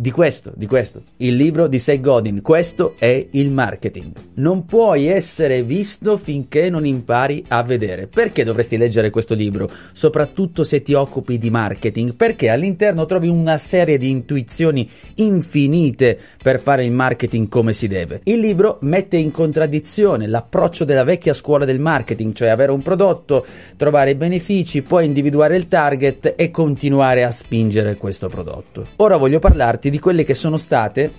Di questo, di questo, il libro di Seth Godin, questo è il marketing. Non puoi essere visto finché non impari a vedere. Perché dovresti leggere questo libro? Soprattutto se ti occupi di marketing, perché all'interno trovi una serie di intuizioni infinite per fare il marketing come si deve. Il libro mette in contraddizione l'approccio della vecchia scuola del marketing, cioè avere un prodotto, trovare i benefici, poi individuare il target e continuare a spingere questo prodotto. Ora voglio parlarti parlarti di quelle che sono state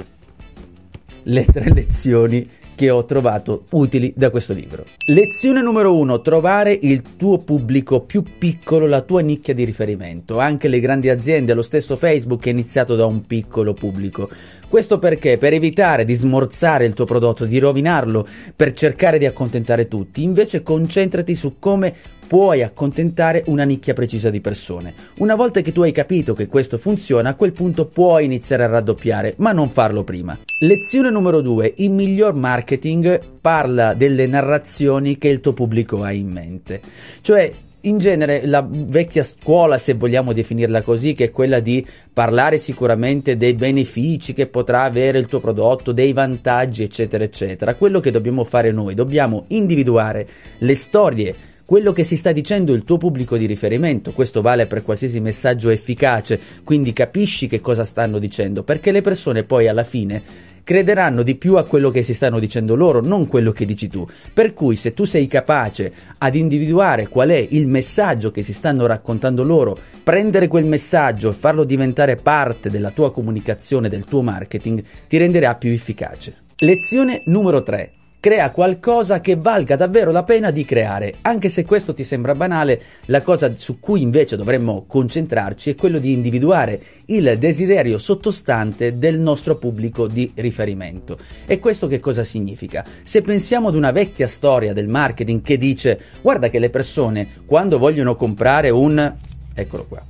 le tre lezioni che ho trovato utili da questo libro. Lezione numero uno, trovare il tuo pubblico più piccolo, la tua nicchia di riferimento. Anche le grandi aziende, lo stesso Facebook è iniziato da un piccolo pubblico. Questo perché? Per evitare di smorzare il tuo prodotto, di rovinarlo, per cercare di accontentare tutti, invece concentrati su come puoi accontentare una nicchia precisa di persone. Una volta che tu hai capito che questo funziona, a quel punto puoi iniziare a raddoppiare, ma non farlo prima. Lezione numero 2. Il miglior marketing parla delle narrazioni che il tuo pubblico ha in mente. Cioè, in genere la vecchia scuola, se vogliamo definirla così, che è quella di parlare sicuramente dei benefici che potrà avere il tuo prodotto, dei vantaggi, eccetera, eccetera. Quello che dobbiamo fare noi, dobbiamo individuare le storie quello che si sta dicendo il tuo pubblico di riferimento. Questo vale per qualsiasi messaggio efficace, quindi capisci che cosa stanno dicendo, perché le persone poi alla fine crederanno di più a quello che si stanno dicendo loro, non quello che dici tu. Per cui se tu sei capace ad individuare qual è il messaggio che si stanno raccontando loro, prendere quel messaggio e farlo diventare parte della tua comunicazione, del tuo marketing, ti renderà più efficace. Lezione numero 3. Crea qualcosa che valga davvero la pena di creare. Anche se questo ti sembra banale, la cosa su cui invece dovremmo concentrarci è quello di individuare il desiderio sottostante del nostro pubblico di riferimento. E questo che cosa significa? Se pensiamo ad una vecchia storia del marketing che dice guarda che le persone quando vogliono comprare un... eccolo qua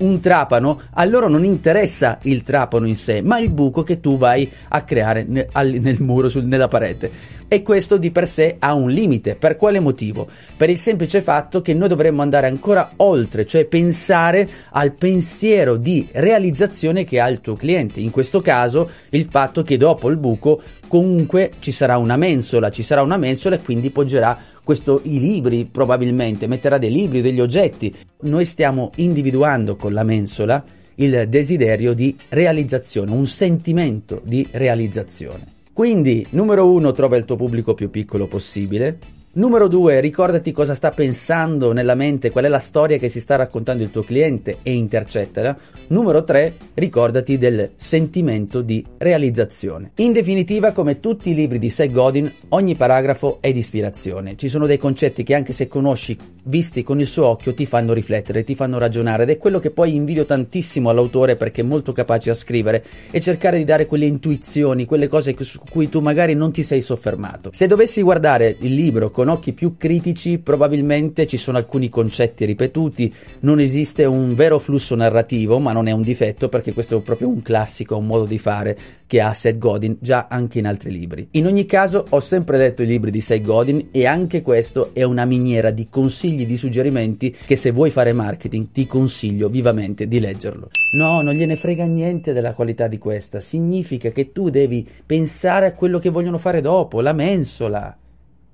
un trapano, a loro non interessa il trapano in sé, ma il buco che tu vai a creare nel, nel muro, sul, nella parete. E questo di per sé ha un limite. Per quale motivo? Per il semplice fatto che noi dovremmo andare ancora oltre, cioè pensare al pensiero di realizzazione che ha il tuo cliente. In questo caso il fatto che dopo il buco comunque ci sarà una mensola, ci sarà una mensola e quindi poggerà questo, i libri probabilmente, metterà dei libri, degli oggetti. Noi stiamo individuando con la mensola il desiderio di realizzazione, un sentimento di realizzazione. Quindi, numero uno, trova il tuo pubblico più piccolo possibile. Numero 2, ricordati cosa sta pensando nella mente, qual è la storia che si sta raccontando il tuo cliente e intercettala. Numero 3, ricordati del sentimento di realizzazione. In definitiva, come tutti i libri di Seth Godin, ogni paragrafo è di ispirazione. Ci sono dei concetti che anche se conosci, visti con il suo occhio, ti fanno riflettere, ti fanno ragionare ed è quello che poi invidio tantissimo all'autore perché è molto capace a scrivere e cercare di dare quelle intuizioni, quelle cose su cui tu magari non ti sei soffermato. Se dovessi guardare il libro con occhi più critici probabilmente ci sono alcuni concetti ripetuti, non esiste un vero flusso narrativo, ma non è un difetto perché questo è proprio un classico, un modo di fare che ha Seth Godin già anche in altri libri. In ogni caso ho sempre letto i libri di Seth Godin e anche questo è una miniera di consigli, di suggerimenti che se vuoi fare marketing ti consiglio vivamente di leggerlo. No, non gliene frega niente della qualità di questa, significa che tu devi pensare a quello che vogliono fare dopo, la mensola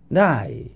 Dai.